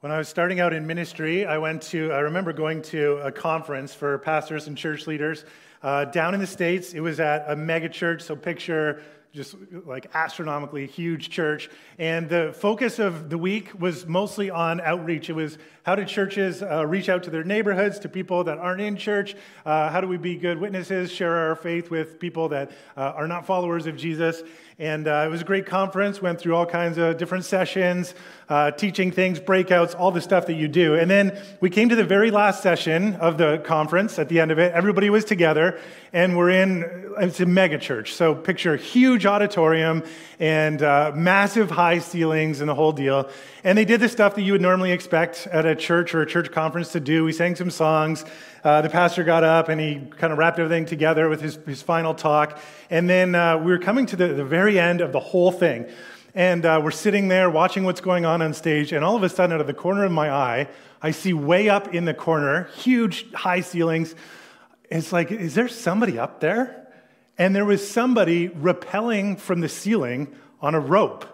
When I was starting out in ministry, I went to, I remember going to a conference for pastors and church leaders uh, down in the States. It was at a mega church, so picture just like astronomically huge church. And the focus of the week was mostly on outreach. It was how do churches uh, reach out to their neighborhoods, to people that aren't in church? Uh, how do we be good witnesses, share our faith with people that uh, are not followers of Jesus? And uh, it was a great conference, went through all kinds of different sessions, uh, teaching things, breakouts, all the stuff that you do. And then we came to the very last session of the conference at the end of it. Everybody was together, and we're in, it's a mega church. So picture huge auditorium and uh, massive high ceilings and the whole deal. And they did the stuff that you would normally expect at a church or a church conference to do. We sang some songs. Uh, the pastor got up and he kind of wrapped everything together with his, his final talk. And then uh, we were coming to the, the very end of the whole thing. And uh, we're sitting there watching what's going on on stage. And all of a sudden, out of the corner of my eye, I see way up in the corner, huge high ceilings. It's like, is there somebody up there? And there was somebody rappelling from the ceiling on a rope.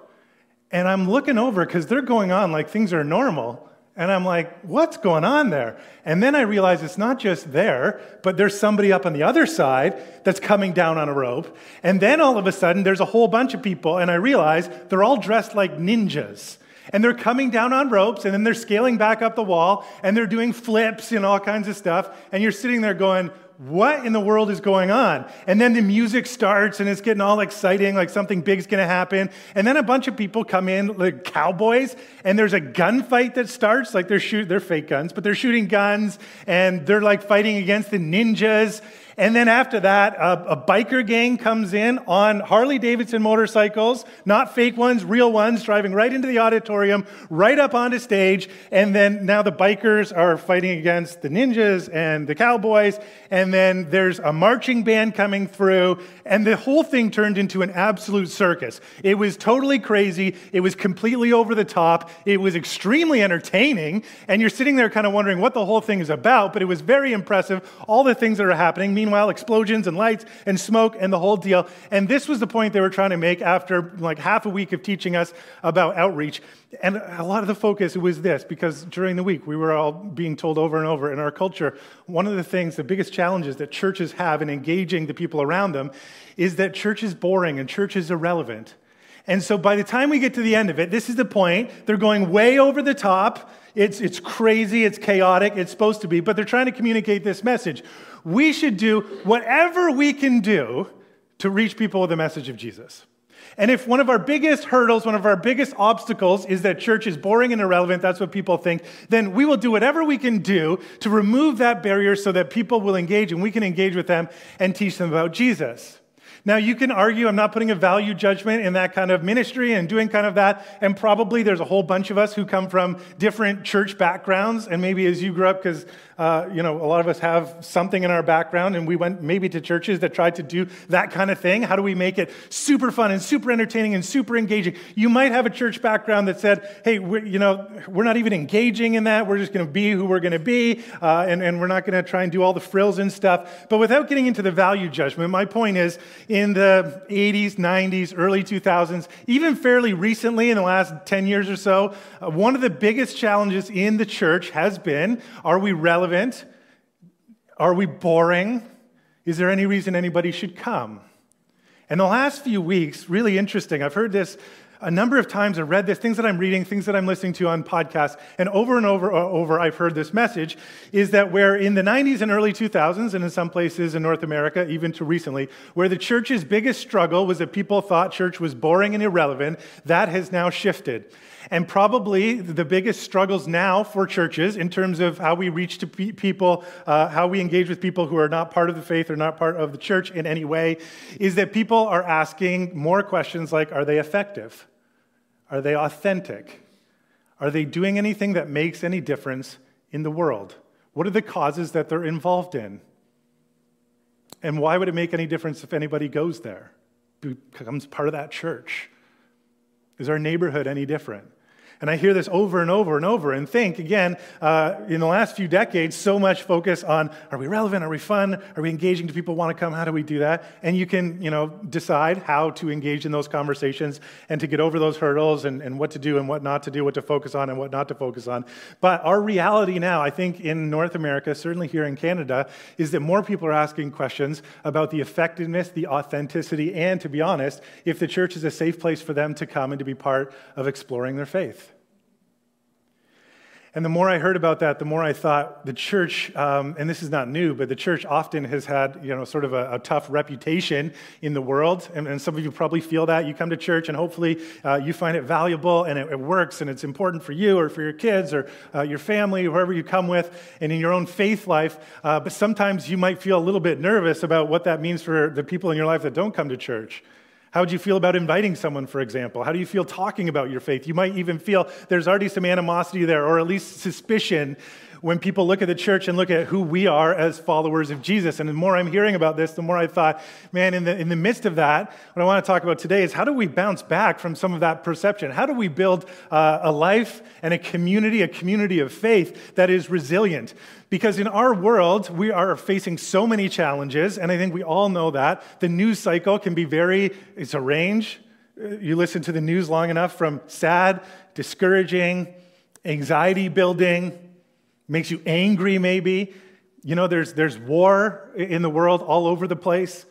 And I'm looking over because they're going on like things are normal. And I'm like, what's going on there? And then I realize it's not just there, but there's somebody up on the other side that's coming down on a rope. And then all of a sudden, there's a whole bunch of people, and I realize they're all dressed like ninjas. And they're coming down on ropes, and then they're scaling back up the wall, and they're doing flips and all kinds of stuff. And you're sitting there going, what in the world is going on? And then the music starts and it's getting all exciting, like something big's gonna happen. And then a bunch of people come in, like cowboys, and there's a gunfight that starts. Like they're shooting, they're fake guns, but they're shooting guns and they're like fighting against the ninjas. And then after that, a, a, biker gang comes in on Harley Davidson motorcycles, not fake ones, real ones, driving right into the auditorium, right up onto stage. And then now the bikers are fighting against the ninjas and the cowboys. And then there's a marching band coming through. And the whole thing turned into an absolute circus. It was totally crazy. It was completely over the top. It was extremely entertaining. And you're sitting there kind of wondering what the whole thing is about. But it was very impressive. All the things that are happening meanwhile, explosions and lights and smoke and the whole deal. And this was the point they were trying to make after like half a week of teaching us about outreach. And a lot of the focus was this because during the week we were all being told over and over in our culture one of the things, the biggest challenges that churches have in engaging the people around them is that church is boring and church is irrelevant. And so by the time we get to the end of it, this is the point. They're going way over the top. It's, it's crazy, it's chaotic, it's supposed to be, but they're trying to communicate this message we should do whatever we can do to reach people with the message of Jesus. And if one of our biggest hurdles, one of our biggest obstacles is that church is boring and irrelevant, that's what people think, then we will do whatever we can do to remove that barrier so that people will engage and we can engage with them and teach them about Jesus. Now, you can argue, I'm not putting a value judgment in that kind of ministry and doing kind of that. And probably there's a whole bunch of us who come from different church backgrounds. And maybe as you grew up, because uh, you know, a lot of us have something in our background, and we went maybe to churches that tried to do that kind of thing. How do we make it super fun and super entertaining and super engaging? You might have a church background that said, hey, you know, we're not even engaging in that. We're just going to be who we're going to be, uh, and, and we're not going to try and do all the frills and stuff. But without getting into the value judgment, my point is in the 80s, 90s, early 2000s, even fairly recently in the last 10 years or so, uh, one of the biggest challenges in the church has been are we relevant? relevant? Are we boring? Is there any reason anybody should come? And the last few weeks, really interesting. I've heard this a number of times. I've read this, things that I'm reading, things that I'm listening to on podcasts, and over and over and uh, over, I've heard this message is that where in the 90s and early 2000s, and in some places in North America, even to recently, where the church's biggest struggle was that people thought church was boring and irrelevant, that has now shifted. And probably the biggest struggles now for churches in terms of how we reach to people, uh, how we engage with people who are not part of the faith or not part of the church in any way, is that people are asking more questions like Are they effective? Are they authentic? Are they doing anything that makes any difference in the world? What are the causes that they're involved in? And why would it make any difference if anybody goes there, becomes part of that church? Is our neighborhood any different? And I hear this over and over and over and think, again, uh, in the last few decades, so much focus on are we relevant? Are we fun? Are we engaging? Do people want to come? How do we do that? And you can, you know, decide how to engage in those conversations and to get over those hurdles and, and what to do and what not to do, what to focus on and what not to focus on. But our reality now, I think in North America, certainly here in Canada, is that more people are asking questions about the effectiveness, the authenticity, and to be honest, if the church is a safe place for them to come and to be part of exploring their faith. And the more I heard about that, the more I thought the church, um, and this is not new, but the church often has had, you know, sort of a, a tough reputation in the world. And, and, some of you probably feel that. You come to church and hopefully uh, you find it valuable and it, it, works and it's important for you or for your kids or uh, your family, whoever you come with, and in your own faith life. Uh, but sometimes you might feel a little bit nervous about what that means for the people in your life that don't come to church. How would you feel about inviting someone, for example? How do you feel talking about your faith? You might even feel there's already some animosity there, or at least suspicion when people look at the church and look at who we are as followers of Jesus. And the more I'm hearing about this, the more I thought, man, in the, in the midst of that, what I want to talk about today is how do we bounce back from some of that perception? How do we build uh, a life and a community, a community of faith that is resilient? Because in our world, we are facing so many challenges, and I think we all know that. The news cycle can be very, it's a range. You listen to the news long enough from sad, discouraging, anxiety building, makes you angry, maybe. You know, there's, there's war in the world all over the place.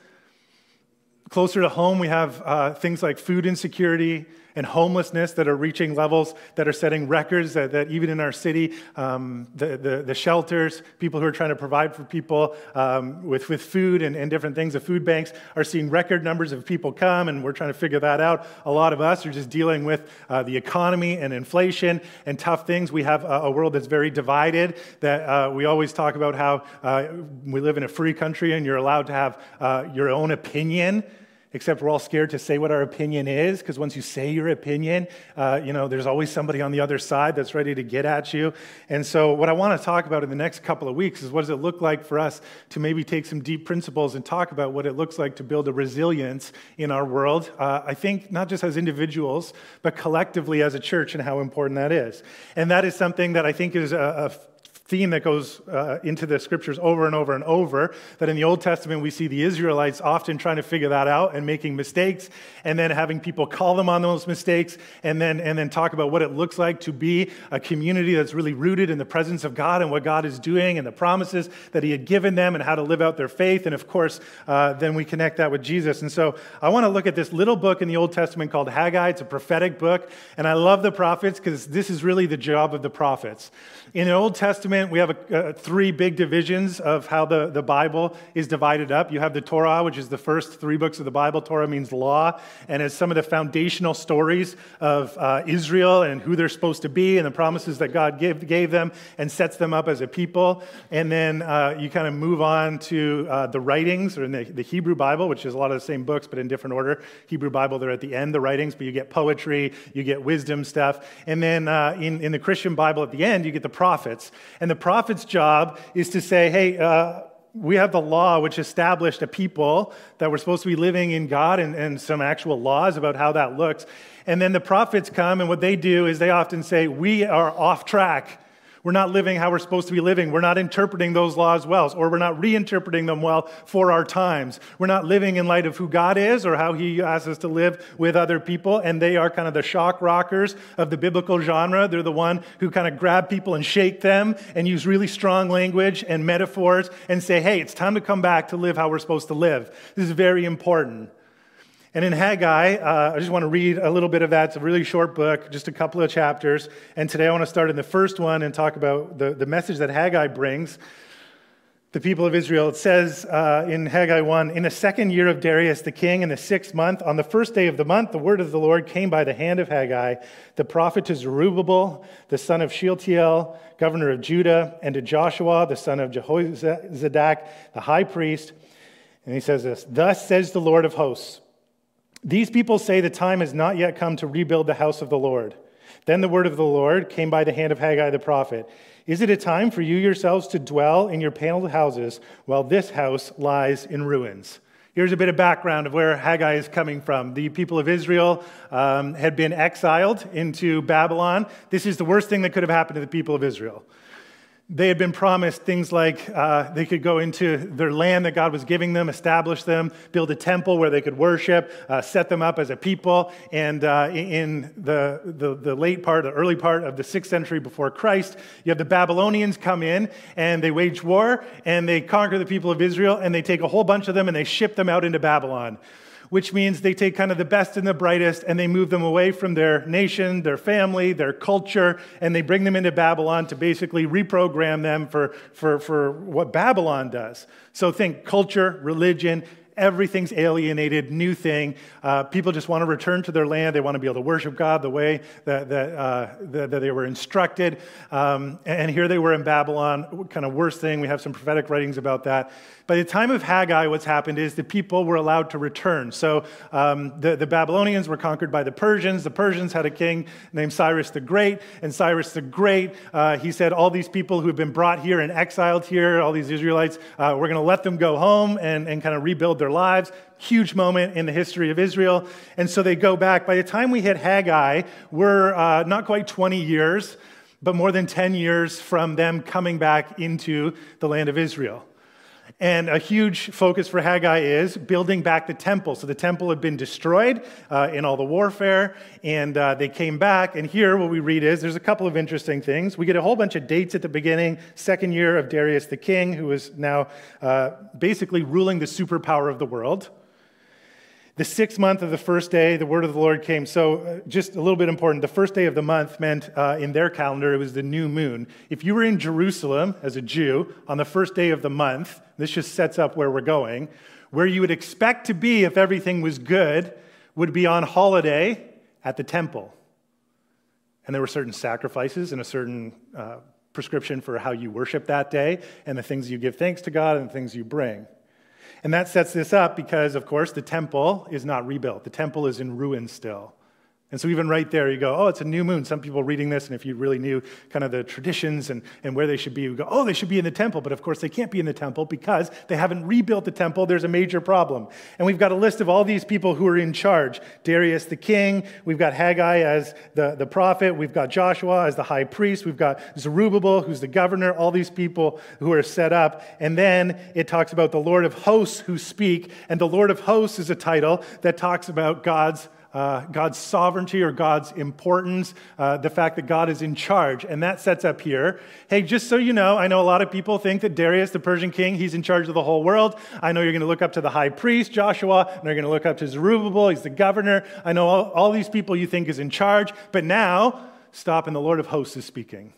Closer to home, we have uh, things like food insecurity, and homelessness that are reaching levels that are setting records that, that even in our city, um, the, the, the, shelters, people who are trying to provide for people um, with, with food and, and different things, the food banks are seeing record numbers of people come, and we're trying to figure that out. A lot of us are just dealing with uh, the economy and inflation and tough things. We have a, a world that's very divided, that uh, we always talk about how uh, we live in a free country and you're allowed to have uh, your own opinion except we're all scared to say what our opinion is because once you say your opinion uh, you know there's always somebody on the other side that's ready to get at you. And so what i want to talk about in the next couple of weeks is what does it look like for us to maybe take some deep principles and talk about what it looks like to build a resilience in our world uh, i think not just as individuals but collectively as a church and how important that is. And that is something that i think is a, a theme that goes uh, into the scriptures over and over and over. That in the Old Testament, we see the Israelites often trying to figure that out and making mistakes, and then having people call them on those mistakes, and then, and then talk about what it looks like to be a community that's really rooted in the presence of God and what God is doing and the promises that He had given them and how to live out their faith. And of course, uh, then we connect that with Jesus. And so I want to look at this little book in the Old Testament called Haggai. It's a prophetic book, and I love the prophets because this is really the job of the prophets. In the Old Testament, we have a, a, three big divisions of how the, the Bible is divided up. You have the Torah, which is the first three books of the Bible. Torah means law, and it's some of the foundational stories of uh, Israel and who they're supposed to be and the promises that God gave, gave them and sets them up as a people. And then uh, you kind of move on to uh, the writings, or in the, the Hebrew Bible, which is a lot of the same books, but in different order. Hebrew Bible, they're at the end, the writings, but you get poetry, you get wisdom stuff. And then uh, in, in the Christian Bible at the end, you get the prophets. And the prophet's job is to say, hey, uh, we have the law which established a people that were supposed to be living in God and, and some actual laws about how that looks. And then the prophets come, and what they do is they often say, We are off track. We're not living how we're supposed to be living. We're not interpreting those laws well, or we're not reinterpreting them well for our times. We're not living in light of who God is or how He asks us to live with other people. And they are kind of the shock rockers of the biblical genre. They're the one who kind of grab people and shake them and use really strong language and metaphors and say, hey, it's time to come back to live how we're supposed to live. This is very important. And in Haggai, uh, I just want to read a little bit of that. It's a really short book, just a couple of chapters. And today I want to start in the first one and talk about the, the message that Haggai brings the people of Israel. It says uh, in Haggai 1 In the second year of Darius the king, in the sixth month, on the first day of the month, the word of the Lord came by the hand of Haggai, the prophet to Zerubbabel, the son of Shealtiel, governor of Judah, and to Joshua, the son of Jehozadak, the high priest. And he says this Thus says the Lord of hosts. These people say the time has not yet come to rebuild the house of the Lord. Then the word of the Lord came by the hand of Haggai the prophet. Is it a time for you yourselves to dwell in your paneled houses while this house lies in ruins? Here's a bit of background of where Haggai is coming from. The people of Israel um, had been exiled into Babylon. This is the worst thing that could have happened to the people of Israel. They had been promised things like uh, they could go into their land that God was giving them, establish them, build a temple where they could worship, uh, set them up as a people. And uh, in the, the, the, late part, the early part of the sixth century before Christ, you have the Babylonians come in and they wage war and they conquer the people of Israel and they take a whole bunch of them and they ship them out into Babylon which means they take kind of the best and the brightest and they move them away from their nation, their family, their culture, and they bring them into Babylon to basically reprogram them for, for, for what Babylon does. So think culture, religion, everything's alienated, new thing. Uh, people just want to return to their land. They want to be able to worship God the way that, that, uh, that, that they were instructed. Um, and here they were in Babylon, kind of worst thing. We have some prophetic writings about that. By the time of Haggai, what's happened is the people were allowed to return. So um, the, the Babylonians were conquered by the Persians. The Persians had a king named Cyrus the Great. And Cyrus the Great, uh, he said, All these people who have been brought here and exiled here, all these Israelites, uh, we're going to let them go home and, and kind of rebuild their lives. Huge moment in the history of Israel. And so they go back. By the time we hit Haggai, we're uh, not quite 20 years, but more than 10 years from them coming back into the land of Israel. And a huge focus for Haggai is building back the temple. So the temple had been destroyed uh, in all the warfare, and uh, they came back. And here, what we read is there's a couple of interesting things. We get a whole bunch of dates at the beginning second year of Darius the king, who is now uh, basically ruling the superpower of the world. The sixth month of the first day, the word of the Lord came. So, uh, just a little bit important. The first day of the month meant uh, in their calendar, it was the new moon. If you were in Jerusalem as a Jew on the first day of the month, this just sets up where we're going, where you would expect to be if everything was good, would be on holiday at the temple. And there were certain sacrifices and a certain uh, prescription for how you worship that day, and the things you give thanks to God and the things you bring. And that sets this up because, of course, the temple is not rebuilt. The temple is in ruins still. And so, even right there, you go, oh, it's a new moon. Some people reading this, and if you really knew kind of the traditions and, and where they should be, you go, oh, they should be in the temple. But of course, they can't be in the temple because they haven't rebuilt the temple. There's a major problem. And we've got a list of all these people who are in charge Darius the king, we've got Haggai as the, the prophet, we've got Joshua as the high priest, we've got Zerubbabel, who's the governor, all these people who are set up. And then it talks about the Lord of hosts who speak. And the Lord of hosts is a title that talks about God's uh, God's sovereignty or God's importance, uh, the fact that God is in charge. And that sets up here. Hey, just so you know, I know a lot of people think that Darius, the Persian king, he's in charge of the whole world. I know you're going to look up to the high priest, Joshua, and you're going to look up to Zerubbabel, he's the governor. I know all, all these people you think is in charge. But now, stop, and the Lord of hosts is speaking.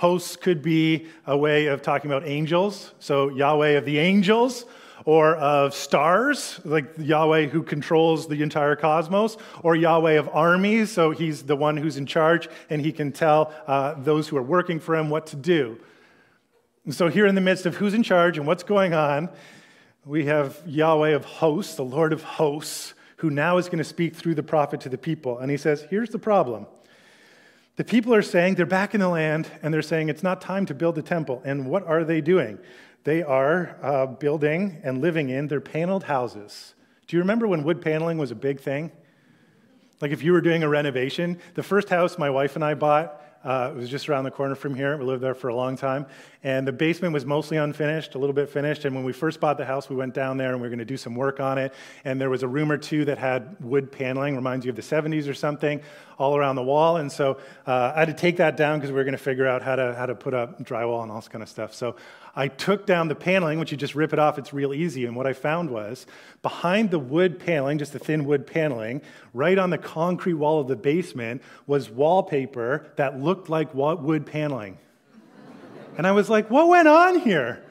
Hosts could be a way of talking about angels, so Yahweh of the angels, or of stars, like Yahweh who controls the entire cosmos, or Yahweh of armies, so he's the one who's in charge and he can tell uh, those who are working for him what to do. And so, here in the midst of who's in charge and what's going on, we have Yahweh of hosts, the Lord of hosts, who now is going to speak through the prophet to the people. And he says, Here's the problem. The people are saying they're back in the land and they're saying it's not time to build a temple. And what are they doing? They are uh, building and living in their paneled houses. Do you remember when wood paneling was a big thing? Like if you were doing a renovation, the first house my wife and I bought, uh, it was just around the corner from here. We lived there for a long time. And the basement was mostly unfinished, a little bit finished. And when we first bought the house, we went down there and we were going to do some work on it. And there was a room or two that had wood paneling, reminds you of the 70s or something, all around the wall. And so uh, I had to take that down because we were going to figure out how to, how to put up drywall and all this kind of stuff. So I took down the paneling, which you just rip it off, it's real easy. And what I found was behind the wood paneling, just the thin wood paneling, right on the concrete wall of the basement, was wallpaper that looked like wood paneling. And I was like, what went on here?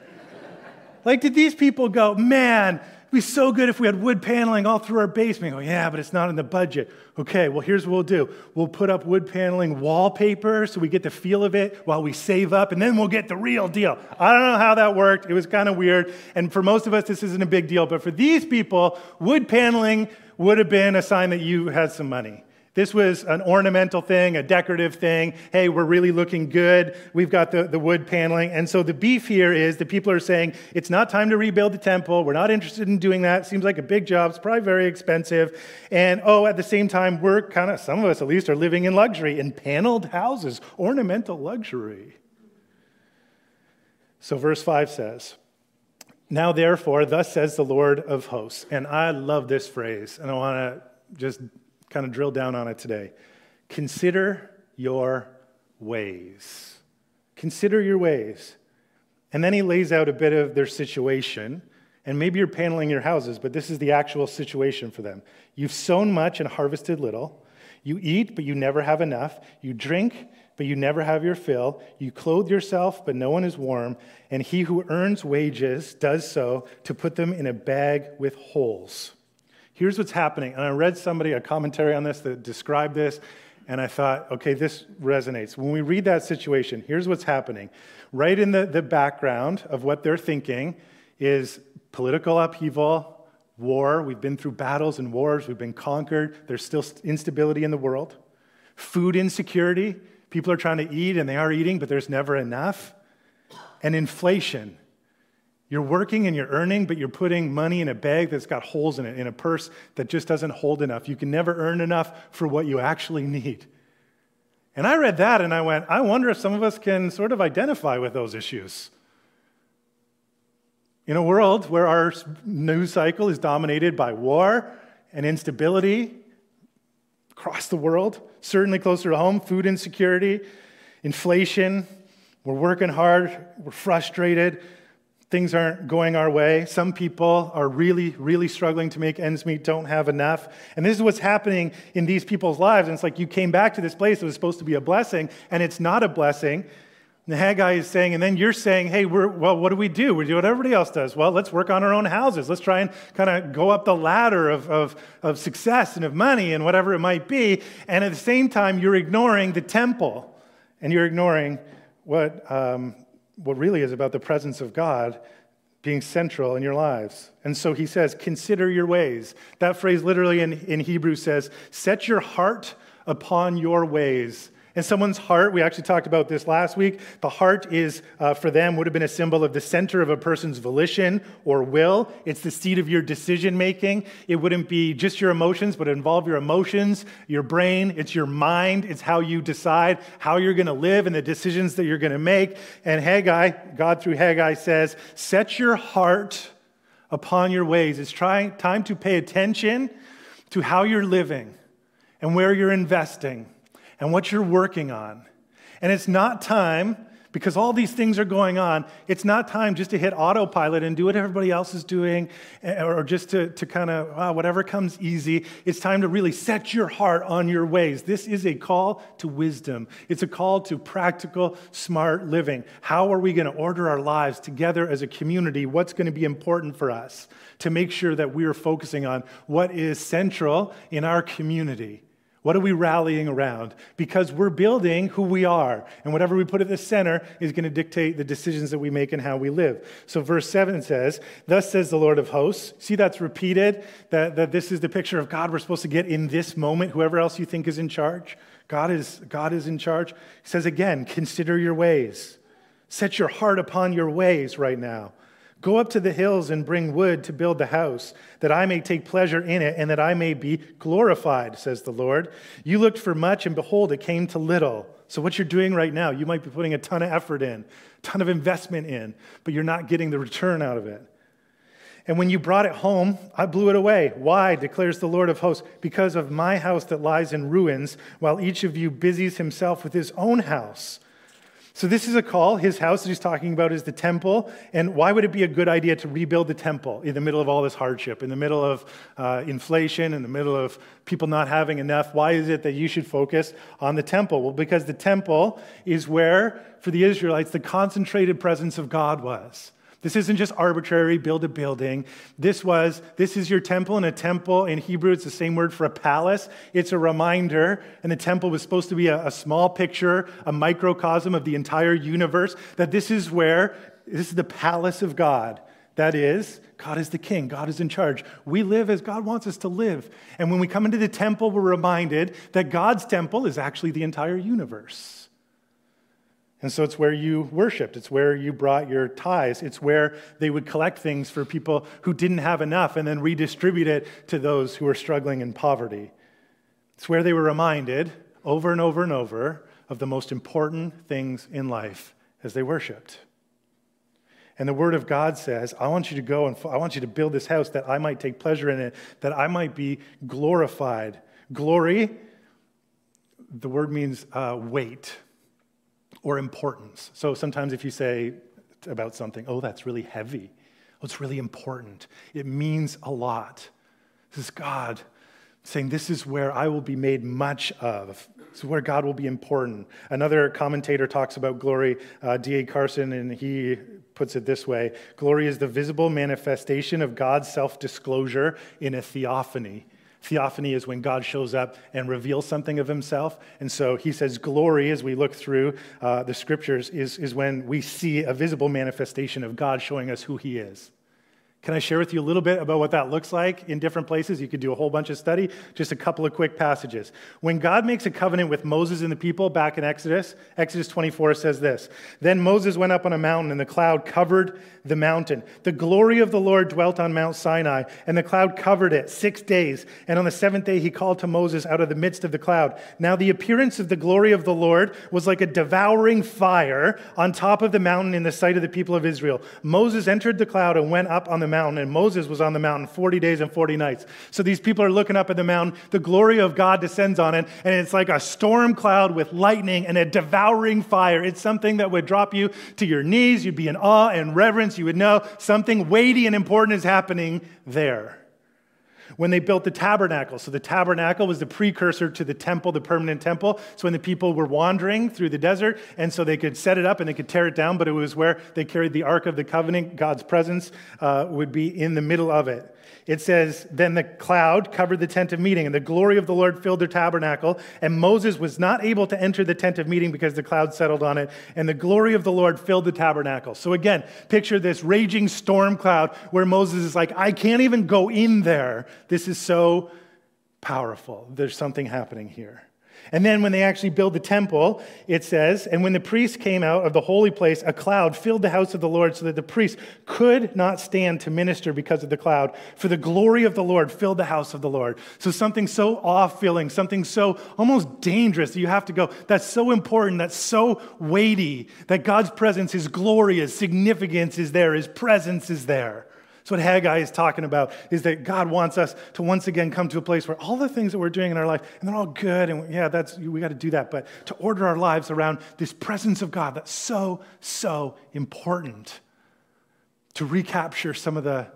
Like, did these people go, man, It'd be so good if we had wood paneling all through our basement. Go, yeah, but it's not in the budget. Okay, well, here's what we'll do we'll put up wood paneling wallpaper so we get the feel of it while we save up, and then we'll get the real deal. I don't know how that worked. It was kind of weird. And for most of us, this isn't a big deal. But for these people, wood paneling would have been a sign that you had some money. This was an ornamental thing, a decorative thing. Hey, we're really looking good. We've got the, the wood paneling. And so the beef here is the people are saying, it's not time to rebuild the temple. We're not interested in doing that. Seems like a big job. It's probably very expensive. And oh, at the same time, we're kind of, some of us at least, are living in luxury, in paneled houses, ornamental luxury. So verse 5 says, Now therefore, thus says the Lord of hosts. And I love this phrase, and I want to just kind of drill down on it today. Consider your ways. Consider your ways. And then he lays out a bit of their situation. And maybe you're paneling your houses, but this is the actual situation for them. You've sown much and harvested little. You eat, but you never have enough. You drink, but you never have your fill. You clothe yourself, but no one is warm. And he who earns wages does so to put them in a bag with holes. Here's what's happening. And I read somebody, a commentary on this that described this, and I thought, okay, this resonates. When we read that situation, here's what's happening. Right in the, the background of what they're thinking is political upheaval, war. We've been through battles and wars, we've been conquered. There's still instability in the world. Food insecurity. People are trying to eat and they are eating, but there's never enough. And inflation. You're working and you're earning, but you're putting money in a bag that's got holes in it, in a purse that just doesn't hold enough. You can never earn enough for what you actually need. And I read that and I went, I wonder if some of us can sort of identify with those issues. In a world where our news cycle is dominated by war and instability across the world, certainly closer to home, food insecurity, inflation, we're working hard, we're frustrated things aren't going our way. Some people are really, really struggling to make ends meet, don't have enough. And this is what's happening in these people's lives. And it's like you came back to this place that was supposed to be a blessing, and it's not a blessing. And the Haggai is saying, and then you're saying, hey, we're, well, what do we do? We do what everybody else does. Well, let's work on our own houses. Let's try and kind of go up the ladder of, of, of success and of money and whatever it might be. And at the same time, you're ignoring the temple and you're ignoring what um, what really is about the presence of God being central in your lives. And so he says, consider your ways. That phrase literally in, in Hebrew says, set your heart upon your ways in someone's heart, we actually talked about this last week. The heart is, uh, for them, would have been a symbol of the center of a person's volition or will. It's the seat of your decision making. It wouldn't be just your emotions, but involve your emotions, your brain. It's your mind. It's how you decide how you're going to live and the decisions that you're going to make. And Haggai, God through Haggai says, set your heart upon your ways. It's try, time to pay attention to how you're living and where you're investing and what you're working on. And it's not time, because all these things are going on, it's not time just to hit autopilot and do what everybody else is doing eh, or just to, to kind of, wow, whatever comes easy. It's time to really set your heart on your ways. This is a call to wisdom, it's a call to practical, smart living. How are we going to order our lives together as a community? What's going to be important for us to make sure that we are focusing on what is central in our community? What are we rallying around? Because we're building who we are. And whatever we put at the center is going to dictate the decisions that we make and how we live. So, verse 7 says, Thus says the Lord of hosts. See, that's repeated, that, that this is the picture of God we're supposed to get in this moment, whoever else you think is in charge. God is, God is in charge. He says again, Consider your ways. Set your heart upon your ways right now. Go up to the hills and bring wood to build the house, that I may take pleasure in it and that I may be glorified, says the Lord. You looked for much, and behold, it came to little. So, what you're doing right now, you might be putting a ton of effort in, ton of investment in, but you're not getting the return out of it. And when you brought it home, I blew it away. Why, declares the Lord of hosts? Because of my house that lies in ruins, while each of you busies himself with his own house. So, this is a call. His house that he's talking about is the temple. And why would it be a good idea to rebuild the temple in the middle of all this hardship, in the middle of uh, inflation, in the middle of people not having enough? Why is it that you should focus on the temple? Well, because the temple is where, for the Israelites, the concentrated presence of God was. This isn't just arbitrary build a building. This was, this is your temple, and a temple in Hebrew, it's the same word for a palace. It's a reminder, and the temple was supposed to be a, a small picture, a microcosm of the entire universe, that this is where, this is the palace of God That is, God is the king, God is in charge. We live as God wants us to live. And when we come into the temple, we're reminded that God's temple is actually the entire universe. And so it's where you worshiped. It's where you brought your tithes. It's where they would collect things for people who didn't have enough and then redistribute it to those who were struggling in poverty. It's where they were reminded over and over and over of the most important things in life as they worshiped. And the Word of God says, I want you to go and I want you to build this house that I might take pleasure in it, that I might be glorified. Glory, the word means uh, weight or importance. So sometimes if you say about something, oh, that's really heavy, oh, it's really important, it means a lot. This is God saying, This is where I will be made much of. This is where God will be important. Another commentator talks about glory, uh, D.A. Carson, and he puts it this way Glory is the visible manifestation of God's self disclosure in a theophany. Theophany is when God shows up and reveals something of himself. And so he says, glory, as we look through uh, the scriptures, is, is when we see a visible manifestation of God showing us who he is. Can I share with you a little bit about what that looks like in different places? You could do a whole bunch of study, just a couple of quick passages. When God makes a covenant with Moses and the people back in Exodus, Exodus 24 says this Then Moses went up on a mountain, and the cloud covered the mountain. The glory of the Lord dwelt on Mount Sinai, and the cloud covered it six days. And on the seventh day, he called to Moses out of the midst of the cloud. Now, the appearance of the glory of the Lord was like a devouring fire on top of the mountain in the sight of the people of Israel. Moses entered the cloud and went up on the mountain, and Moses was on the mountain 40 days and 40 nights. So these people are looking up at the mountain. The glory of God descends on it, and it's like a storm cloud with lightning and a devouring fire. It's something that would drop you to your knees. You'd be in awe and reverence. You would know something weighty and important is happening there when they built the tabernacle. So the tabernacle was the precursor to the temple, the permanent temple. So when the people were wandering through the desert, and so they could set it up and they could tear it down, but it was where they carried the Ark of the Covenant. God's presence uh, would be in the middle of it it says, Then the cloud covered the tent of meeting, and the glory of the Lord filled their tabernacle. And Moses was not able to enter the tent of meeting because the cloud settled on it, and the glory of the Lord filled the tabernacle. So again, picture this raging storm cloud where Moses is like, I can't even go in there. This is so powerful. There's something happening here. And then when they actually build the temple, it says, And when the priests came out of the holy place, a cloud filled the house of the Lord so that the priests could not stand to minister because of the cloud. For the glory of the Lord filled the house of the Lord. So something so awe filling, something so almost dangerous that you have to go, that's so important, that's so weighty, that God's presence, His glory, His significance is there, His presence is there. That's what Haggai is talking about, is that God wants us to once again come to a place where all the things that we're doing in our life, and they're all good, and yeah, that's, we got to do that, but to order our lives around this presence of God that's so, so important to recapture some of the,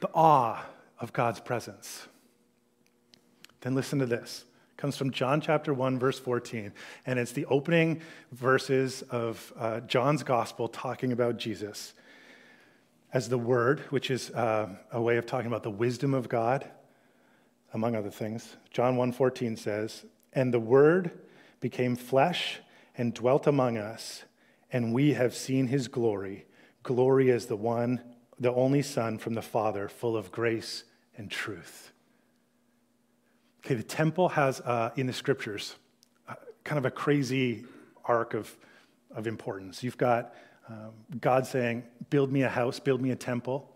the awe of God's presence. Then listen to this. It comes from John chapter 1, verse 14, and it's the opening verses of uh, John's gospel talking about Jesus as the Word, which is uh, a way of talking about the wisdom of God, among other things. John 1:14 says, "And the Word became flesh and dwelt among us, and we have seen his glory. Glory as the one, the only Son from the Father, full of grace and truth." Okay, the temple has uh, in the scriptures uh, kind of a crazy arc of, of importance. You've got um, God saying, Build me a house, build me a temple.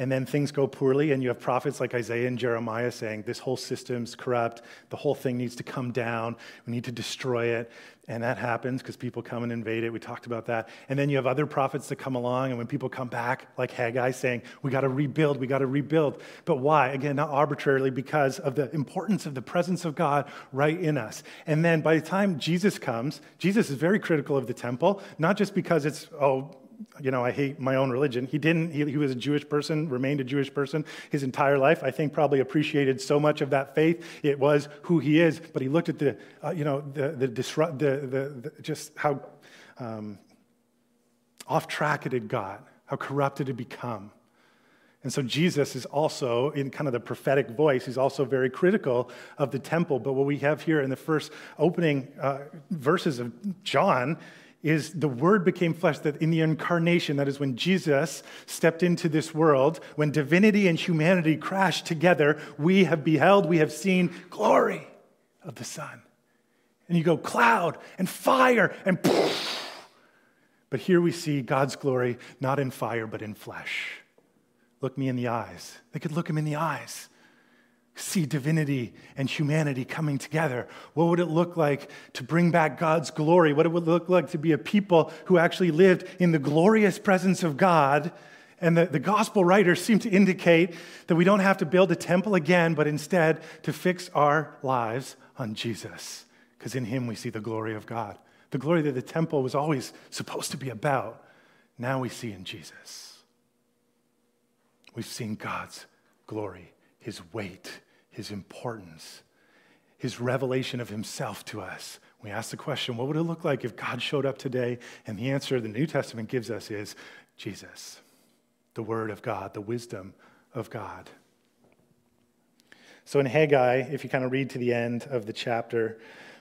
And then things go poorly, and you have prophets like Isaiah and Jeremiah saying, This whole system's corrupt. The whole thing needs to come down. We need to destroy it. And that happens because people come and invade it. We talked about that. And then you have other prophets that come along, and when people come back, like Haggai, saying, We got to rebuild, we got to rebuild. But why? Again, not arbitrarily, because of the importance of the presence of God right in us. And then by the time Jesus comes, Jesus is very critical of the temple, not just because it's, oh, you know, I hate my own religion. He didn't, he, he, was a Jewish person, remained a Jewish person his entire life. I think probably appreciated so much of that faith. It was who he is, but he looked at the, uh, you know, the, the, disrupt, the, the, the just how um, off track it had got, how corrupt it had become. And so Jesus is also, in kind of the prophetic voice, he's also very critical of the temple. But what we have here in the first opening uh, verses of John is the Word became flesh, that in the incarnation, that is when Jesus stepped into this world, when divinity and humanity crashed together, we have beheld, we have seen glory of the Son. And you go, cloud and fire and poof. But here we see God's glory not in fire, but in flesh. Look me in the eyes. They could look him in the eyes see divinity and humanity coming together? What would it look like to bring back God's glory? What it would look like to be a people who actually lived in the glorious presence of God? And the, the gospel writers seem to indicate that we don't have to build a temple again, but instead to fix our lives on Jesus, because in him we see the glory of God. The glory that the temple was always supposed to be about, now we see in Jesus. We've seen God's glory, his weight, his importance, his revelation of himself to us. We ask the question what would it look like if God showed up today? And the answer the New Testament gives us is Jesus, the Word of God, the wisdom of God. So in Haggai, if you kind of read to the end of the chapter,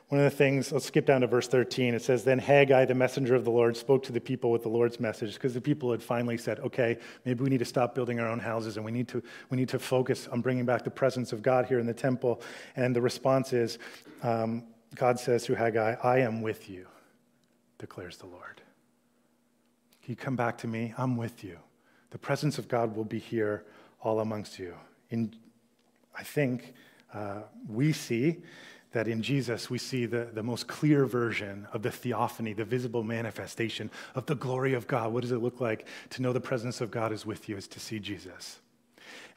one of the things, let's skip down to verse 13. It says, Then Haggai, the messenger of the Lord, spoke to the people with the Lord's message because the people had finally said, Okay, maybe we need to stop building our own houses and we need, to, we need to focus on bringing back the presence of God here in the temple. And the response is, um, God says through Haggai, I am with you, declares the Lord. You come back to me? I'm with you. The presence of God will be here all amongst you. In, I think uh, we see that in Jesus we see the, the most clear version of the theophany, the visible manifestation of the glory of God. What does it look like to know the presence of God is with you, is to see Jesus?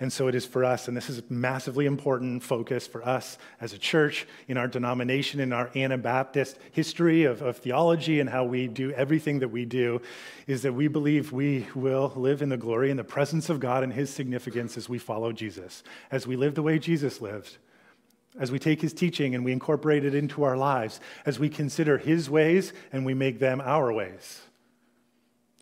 And so it is for us, and this is a massively important focus for us as a church in our denomination, in our Anabaptist history of, of theology and how we do everything that we do, is that we believe we will live in the glory and the presence of God and His significance as we follow Jesus, as we live the way Jesus lived as we take his teaching and we incorporate it into our lives, as we consider his ways and we make them our ways.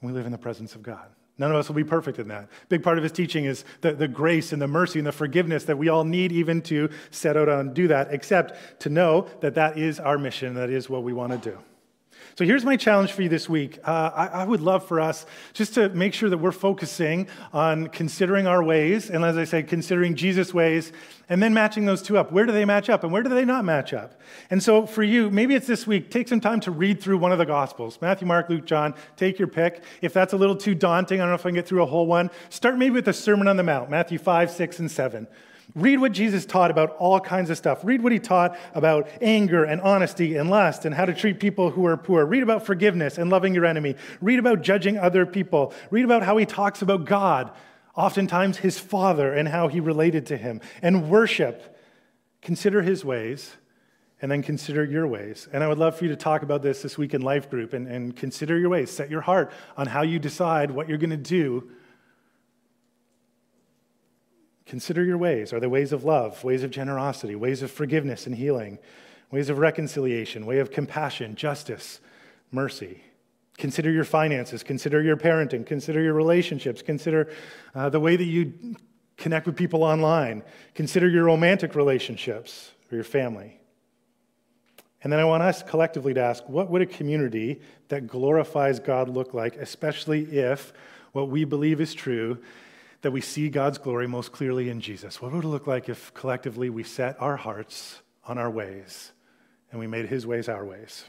We live in the presence of God. None of us will be perfect in that. Big part of his teaching is the, the grace and the mercy and the forgiveness that we all need even to set out and do that, except to know that that is our mission, that is what we want to do. So here's my challenge for you this week. Uh, I, I, would love for us just to make sure that we're focusing on considering our ways, and as I said, considering Jesus' ways, and then matching those two up. Where do they match up, and where do they not match up? And so for you, maybe it's this week, take some time to read through one of the Gospels Matthew, Mark, Luke, John. Take your pick. If that's a little too daunting, I don't know if I can get through a whole one, start maybe with the Sermon on the Mount, Matthew 5, 6, and 7. Read what Jesus taught about all kinds of stuff. Read what he taught about anger and honesty and lust and how to treat people who are poor. Read about forgiveness and loving your enemy. Read about judging other people. Read about how he talks about God, oftentimes his Father, and how he related to him. And worship. Consider his ways and then consider your ways. And I would love for you to talk about this this week in Life Group and, and consider your ways. Set your heart on how you decide what you're going to do Consider your ways. Are they ways of love, ways of generosity, ways of forgiveness and healing, ways of reconciliation, way of compassion, justice, mercy? Consider your finances, consider your parenting, consider your relationships, consider uh, the way that you connect with people online, consider your romantic relationships or your family. And then I want us collectively to ask what would a community that glorifies God look like, especially if what we believe is true that we see God's glory most clearly in Jesus. What would it look like if collectively we set our hearts on our ways and we made his ways our ways?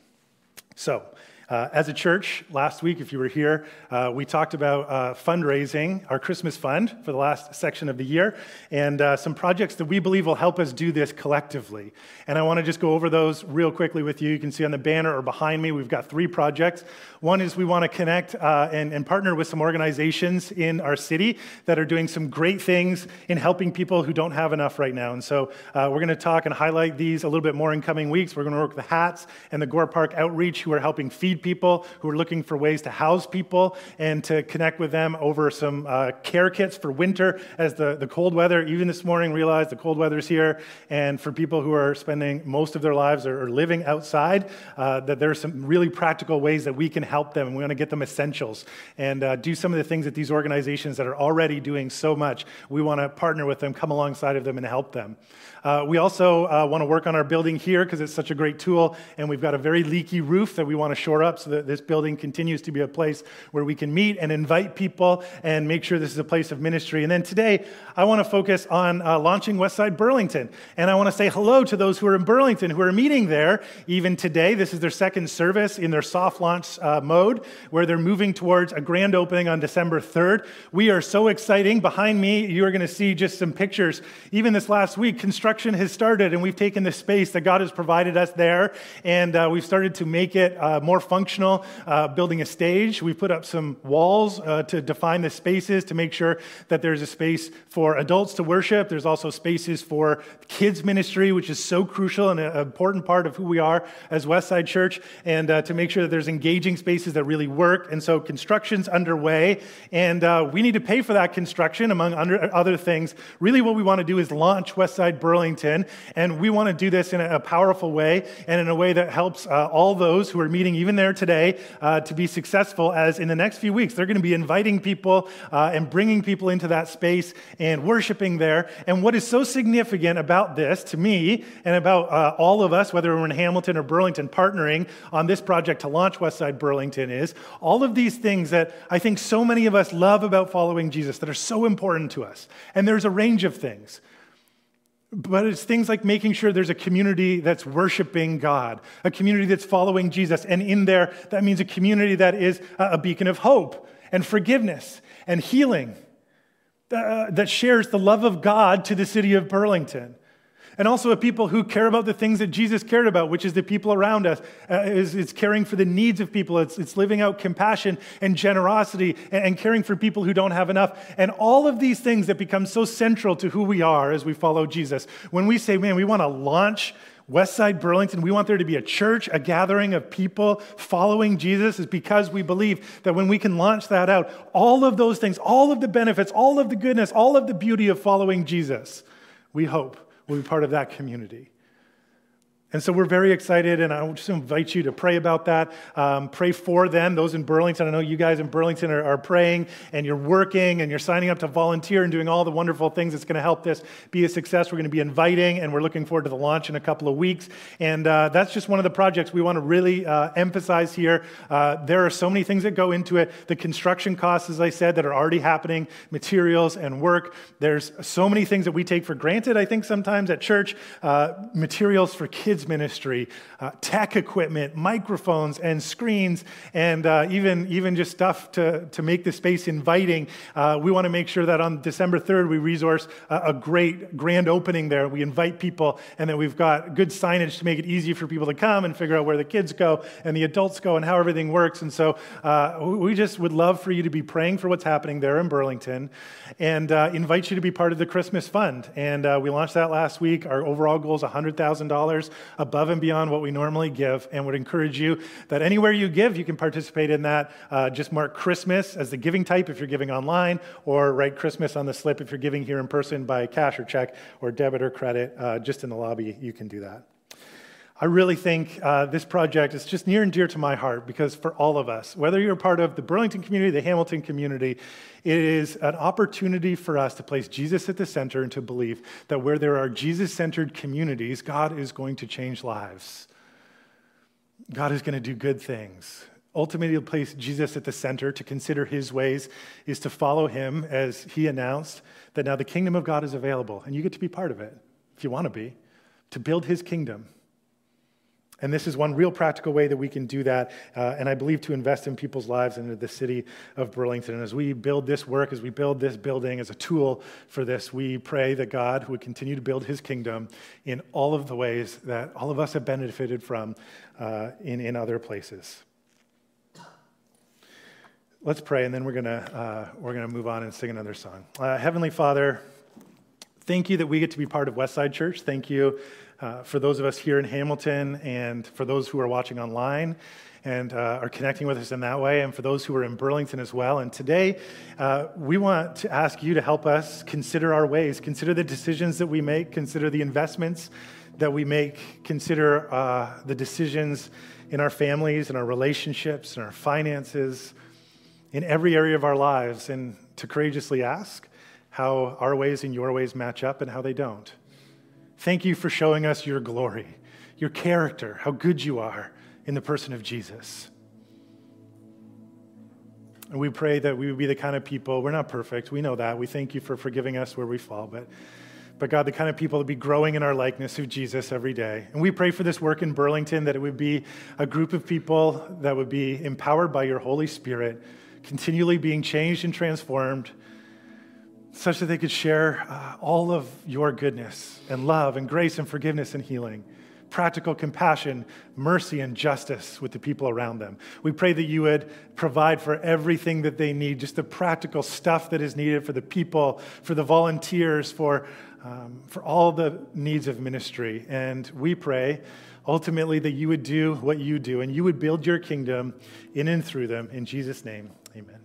So, uh, as a church, last week, if you were here, uh, we talked about uh, fundraising, our Christmas fund for the last section of the year, and uh, some projects that we believe will help us do this collectively. And I want to just go over those real quickly with you. You can see on the banner or behind me, we've got three projects. One is we want to connect uh, and, and partner with some organizations in our city that are doing some great things in helping people who don't have enough right now. And so uh, we're going to talk and highlight these a little bit more in coming weeks. We're going to work with the Hats and the Gore Park Outreach, who are helping feed people, who are looking for ways to house people and to connect with them over some uh, care kits for winter as the, the cold weather, even this morning, realized the cold weather's here. And for people who are spending most of their lives or, or living outside, uh, that there are some really practical ways that we can help them. And we want to get them essentials and uh, do some of the things that these organizations that are already doing so much, we want to partner with them, come alongside of them, and help them. Uh, we also uh, want to work on our building here because it's such a great tool, and we've got a very leaky roof that we want to shore up so that this building continues to be a place where we can meet and invite people and make sure this is a place of ministry. And then today, I want to focus on uh, launching Westside Burlington. And I want to say hello to those who are in Burlington who are meeting there even today. This is their second service in their soft launch uh, mode where they're moving towards a grand opening on December 3rd. We are so exciting. Behind me, you are going to see just some pictures. Even this last week, construction has started, and we've taken the space that God has provided us there, and uh, we've started to make it uh, more functional, uh, building a stage. We've put up some walls uh, to define the spaces to make sure that there's a space for adults to worship. There's also spaces for kids' ministry, which is so crucial and an important part of who we are as Westside Church, and uh, to make sure that there's engaging spaces that really work. And so construction's underway, and uh, we need to pay for that construction, among other things. Really, what we want to do is launch Westside Burlington, and we want to do this in a powerful way and in a way that helps uh, all those who are meeting even there today uh, to be successful. As in the next few weeks, they're going to be inviting people uh, and bringing people into that space and worshiping there. And what is so significant about this to me and about uh, all of us, whether we're in Hamilton or Burlington, partnering on this project to launch Westside Burlington is all of these things that I think so many of us love about following Jesus that are so important to us. And there's a range of things. But it's things like making sure there's a community that's worshiping God, a community that's following Jesus. And in there, that means a community that is a beacon of hope and forgiveness and healing uh, that shares the love of God to the city of Burlington and also a people who care about the things that Jesus cared about, which is the people around us. Uh, it's, it's, caring for the needs of people. It's, it's living out compassion and generosity and, and, caring for people who don't have enough. And all of these things that become so central to who we are as we follow Jesus. When we say, man, we want to launch Westside Burlington, we want there to be a church, a gathering of people following Jesus, is because we believe that when we can launch that out, all of those things, all of the benefits, all of the goodness, all of the beauty of following Jesus, we hope will be part of that community. And so we're very excited, and I just invite you to pray about that. Um, pray for them, those in Burlington. I know you guys in Burlington are, are, praying, and you're working, and you're signing up to volunteer and doing all the wonderful things that's going to help this be a success. We're going to be inviting, and we're looking forward to the launch in a couple of weeks. And uh, that's just one of the projects we want to really uh, emphasize here. Uh, there are so many things that go into it. The construction costs, as I said, that are already happening, materials and work. There's so many things that we take for granted, I think, sometimes at church. Uh, materials for kids kids ministry, uh, tech equipment, microphones and screens, and uh, even, even just stuff to, to make the space inviting. Uh, we want to make sure that on December 3rd, we resource a, a, great grand opening there. We invite people, and that we've got good signage to make it easy for people to come and figure out where the kids go and the adults go and how everything works. And so uh, we just would love for you to be praying for what's happening there in Burlington and uh, invite you to be part of the Christmas Fund. And we launched that last week. Our overall goal is $100,000 above and beyond what we normally give, and would encourage you that anywhere you give, you can participate in that. Uh, just mark Christmas as the giving type if you're giving online, or write Christmas on the slip if you're giving here in person by cash or check or debit or credit. Uh, just in the lobby, you can do that. I really think uh, this project is just near and dear to my heart because for all of us, whether you're part of the Burlington community, the Hamilton community, it is an opportunity for us to place Jesus at the center and to believe that where there are Jesus centered communities, God is going to change lives. God is going to do good things. Ultimately, to place Jesus at the center, to consider his ways, is to follow him as he announced that now the kingdom of God is available, and you get to be part of it if you want to be, to build his kingdom. And this is one real practical way that we can do that, uh, and I believe to invest in people's lives and in the city of Burlington. And as we build this work, as we build this building as a tool for this, we pray that God would continue to build his kingdom in all of the ways that all of us have benefited from uh, in, in other places. Let's pray, and then we're going uh, we're gonna move on and sing another song. Uh, Heavenly Father, thank you that we get to be part of Westside Church. Thank you uh, for those of us here in Hamilton and for those who are watching online and uh, are connecting with us in that way, and for those who are in Burlington as well. And today, uh, we want to ask you to help us consider our ways, consider the decisions that we make, consider the investments that we make, consider uh, the decisions in our families, in our relationships, in our finances, in every area of our lives, and to courageously ask how our ways and your ways match up and how they don't. Thank you for showing us your glory, your character, how good you are in the person of Jesus. And we pray that we would be the kind of people, we're not perfect, we know that. We thank you for forgiving us where we fall, but, but God, the kind of people that be growing in our likeness of Jesus every day. And we pray for this work in Burlington that it would be a group of people that would be empowered by your Holy Spirit, continually being changed and transformed such that they could share uh, all of your goodness and love and grace and forgiveness and healing practical compassion, mercy, and justice with the people around them. We pray that you would provide for everything that they need, just the practical stuff that is needed for the people, for the volunteers, for, um, for all the needs of ministry. And we pray ultimately that you would do what you do and you would build your kingdom in and through them. In Jesus' name, amen.